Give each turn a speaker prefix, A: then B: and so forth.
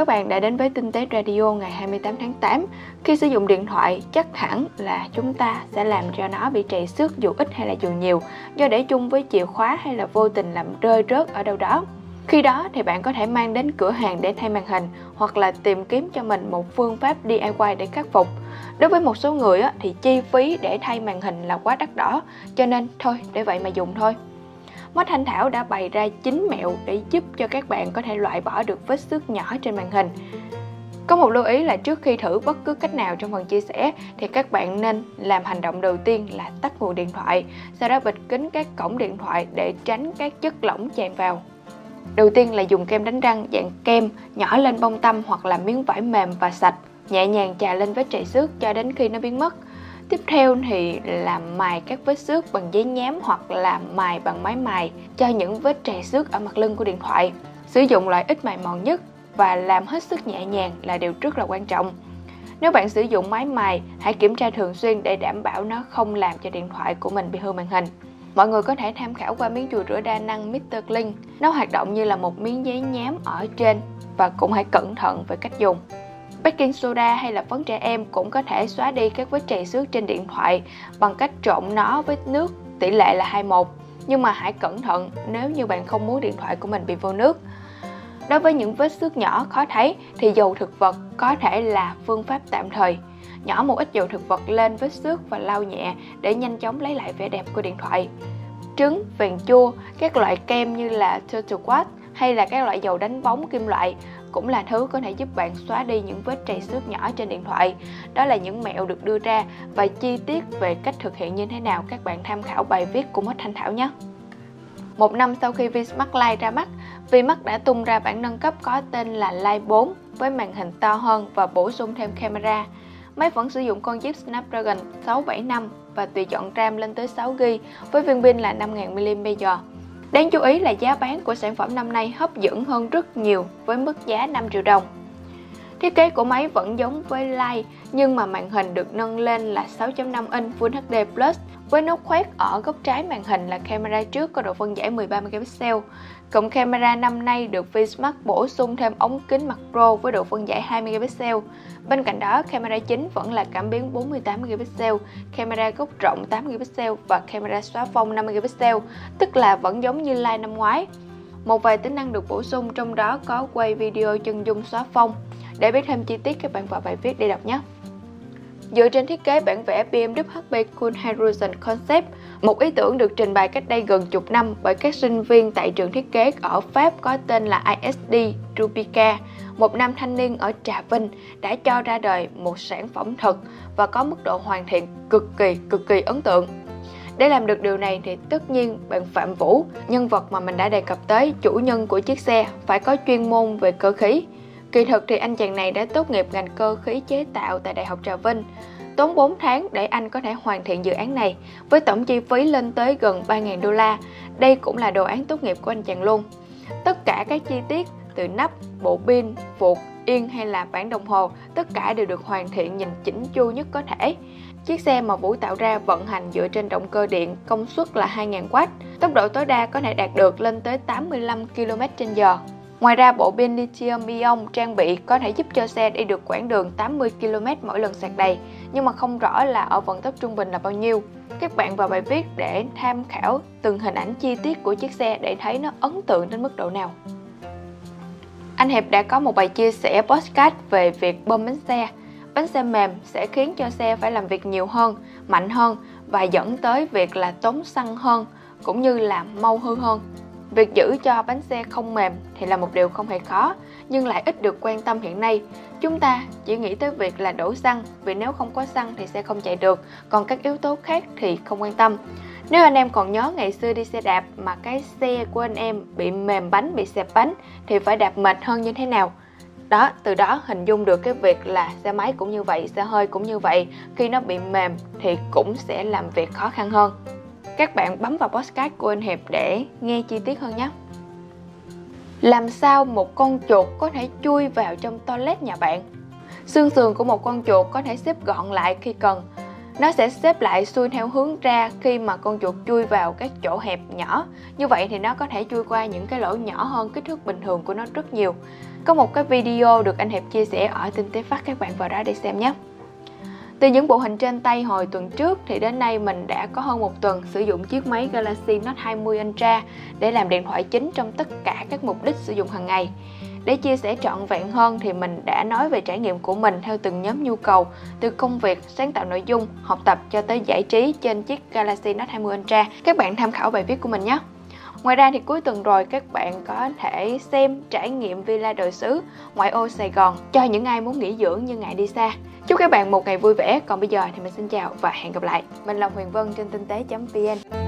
A: các bạn đã đến với Tinh tế Radio ngày 28 tháng 8. Khi sử dụng điện thoại, chắc hẳn là chúng ta sẽ làm cho nó bị trầy xước dù ít hay là dù nhiều, do để chung với chìa khóa hay là vô tình làm rơi rớt ở đâu đó. Khi đó thì bạn có thể mang đến cửa hàng để thay màn hình hoặc là tìm kiếm cho mình một phương pháp DIY để khắc phục. Đối với một số người thì chi phí để thay màn hình là quá đắt đỏ, cho nên thôi để vậy mà dùng thôi. Mod Thanh Thảo đã bày ra 9 mẹo để giúp cho các bạn có thể loại bỏ được vết xước nhỏ trên màn hình. Có một lưu ý là trước khi thử bất cứ cách nào trong phần chia sẻ thì các bạn nên làm hành động đầu tiên là tắt nguồn điện thoại, sau đó bịt kín các cổng điện thoại để tránh các chất lỏng chạm vào. Đầu tiên là dùng kem đánh răng dạng kem nhỏ lên bông tăm hoặc là miếng vải mềm và sạch, nhẹ nhàng chà lên vết chảy xước cho đến khi nó biến mất. Tiếp theo thì làm mài các vết xước bằng giấy nhám hoặc là mài bằng máy mài cho những vết trầy xước ở mặt lưng của điện thoại. Sử dụng loại ít mài mòn nhất và làm hết sức nhẹ nhàng là điều rất là quan trọng. Nếu bạn sử dụng máy mài, hãy kiểm tra thường xuyên để đảm bảo nó không làm cho điện thoại của mình bị hư màn hình. Mọi người có thể tham khảo qua miếng chùi rửa đa năng Mr. Clean. Nó hoạt động như là một miếng giấy nhám ở trên và cũng hãy cẩn thận về cách dùng. Baking soda hay là phấn trẻ em cũng có thể xóa đi các vết trầy xước trên điện thoại bằng cách trộn nó với nước tỷ lệ là 21. Nhưng mà hãy cẩn thận nếu như bạn không muốn điện thoại của mình bị vô nước. Đối với những vết xước nhỏ khó thấy thì dầu thực vật có thể là phương pháp tạm thời. Nhỏ một ít dầu thực vật lên vết xước và lau nhẹ để nhanh chóng lấy lại vẻ đẹp của điện thoại. Trứng, vàng chua, các loại kem như là Turtle Quad hay là các loại dầu đánh bóng kim loại cũng là thứ có thể giúp bạn xóa đi những vết trầy xước nhỏ trên điện thoại. Đó là những mẹo được đưa ra và chi tiết về cách thực hiện như thế nào các bạn tham khảo bài viết của Mất Thanh Thảo nhé. Một năm sau khi VSmart Lite ra mắt, VMAX đã tung ra bản nâng cấp có tên là Lite 4 với màn hình to hơn và bổ sung thêm camera. Máy vẫn sử dụng con chip Snapdragon 675 và tùy chọn RAM lên tới 6GB với viên pin là 5000 mAh. Đáng chú ý là giá bán của sản phẩm năm nay hấp dẫn hơn rất nhiều với mức giá 5 triệu đồng. Thiết kế của máy vẫn giống với Lite nhưng mà màn hình được nâng lên là 6.5 inch Full HD Plus với nút khoét ở góc trái màn hình là camera trước có độ phân giải 13 megapixel. cộng camera năm nay được Vsmart bổ sung thêm ống kính mặt Pro với độ phân giải 2 megapixel. Bên cạnh đó, camera chính vẫn là cảm biến 48 megapixel, camera góc rộng 8 megapixel và camera xóa phông 5 megapixel, tức là vẫn giống như lite năm ngoái. Một vài tính năng được bổ sung trong đó có quay video chân dung xóa phông. Để biết thêm chi tiết các bạn vào bài viết để đọc nhé. Dựa trên thiết kế bản vẽ BMW HP Cool Hydrogen Concept, một ý tưởng được trình bày cách đây gần chục năm bởi các sinh viên tại trường thiết kế ở Pháp có tên là ISD Rubica, một nam thanh niên ở Trà Vinh đã cho ra đời một sản phẩm thật và có mức độ hoàn thiện cực kỳ cực kỳ ấn tượng. Để làm được điều này thì tất nhiên bạn Phạm Vũ, nhân vật mà mình đã đề cập tới, chủ nhân của chiếc xe, phải có chuyên môn về cơ khí. Kỳ thực thì anh chàng này đã tốt nghiệp ngành cơ khí chế tạo tại Đại học Trà Vinh. Tốn 4 tháng để anh có thể hoàn thiện dự án này, với tổng chi phí lên tới gần 3.000 đô la. Đây cũng là đồ án tốt nghiệp của anh chàng luôn. Tất cả các chi tiết từ nắp, bộ pin, phuộc, yên hay là bản đồng hồ, tất cả đều được hoàn thiện nhìn chỉnh chu nhất có thể. Chiếc xe mà Vũ tạo ra vận hành dựa trên động cơ điện công suất là 2.000W, tốc độ tối đa có thể đạt được lên tới 85 km/h. Ngoài ra, bộ pin lithium ion trang bị có thể giúp cho xe đi được quãng đường 80 km mỗi lần sạc đầy, nhưng mà không rõ là ở vận tốc trung bình là bao nhiêu. Các bạn vào bài viết để tham khảo từng hình ảnh chi tiết của chiếc xe để thấy nó ấn tượng đến mức độ nào. Anh Hiệp đã có một bài chia sẻ postcard về việc bơm bánh xe. Bánh xe mềm sẽ khiến cho xe phải làm việc nhiều hơn, mạnh hơn và dẫn tới việc là tốn xăng hơn cũng như là mau hư hơn. Việc giữ cho bánh xe không mềm thì là một điều không hề khó, nhưng lại ít được quan tâm hiện nay. Chúng ta chỉ nghĩ tới việc là đổ xăng, vì nếu không có xăng thì xe không chạy được, còn các yếu tố khác thì không quan tâm. Nếu anh em còn nhớ ngày xưa đi xe đạp mà cái xe của anh em bị mềm bánh, bị xẹp bánh thì phải đạp mệt hơn như thế nào? Đó, từ đó hình dung được cái việc là xe máy cũng như vậy, xe hơi cũng như vậy, khi nó bị mềm thì cũng sẽ làm việc khó khăn hơn. Các bạn bấm vào podcast của anh Hiệp để nghe chi tiết hơn nhé. Làm sao một con chuột có thể chui vào trong toilet nhà bạn? Xương sườn của một con chuột có thể xếp gọn lại khi cần. nó sẽ xếp lại xuôi theo hướng ra khi mà con chuột chui vào các chỗ hẹp nhỏ như vậy thì nó có thể chui qua những cái lỗ nhỏ hơn kích thước bình thường của nó rất nhiều có một cái video được anh Hiệp chia sẻ ở tin tế Phát, các bạn vào đó để xem nhé từ những bộ hình trên tay hồi tuần trước thì đến nay mình đã có hơn một tuần sử dụng chiếc máy Galaxy Note 20 Ultra để làm điện thoại chính trong tất cả các mục đích sử dụng hàng ngày. Để chia sẻ trọn vẹn hơn thì mình đã nói về trải nghiệm của mình theo từng nhóm nhu cầu, từ công việc, sáng tạo nội dung, học tập cho tới giải trí trên chiếc Galaxy Note 20 Ultra. Các bạn tham khảo bài viết của mình nhé. Ngoài ra thì cuối tuần rồi các bạn có thể xem trải nghiệm Villa đời Sứ ngoại ô Sài Gòn cho những ai muốn nghỉ dưỡng nhưng ngại đi xa. Chúc các bạn một ngày vui vẻ. Còn bây giờ thì mình xin chào và hẹn gặp lại. Mình là Huyền Vân trên tinh tế.vn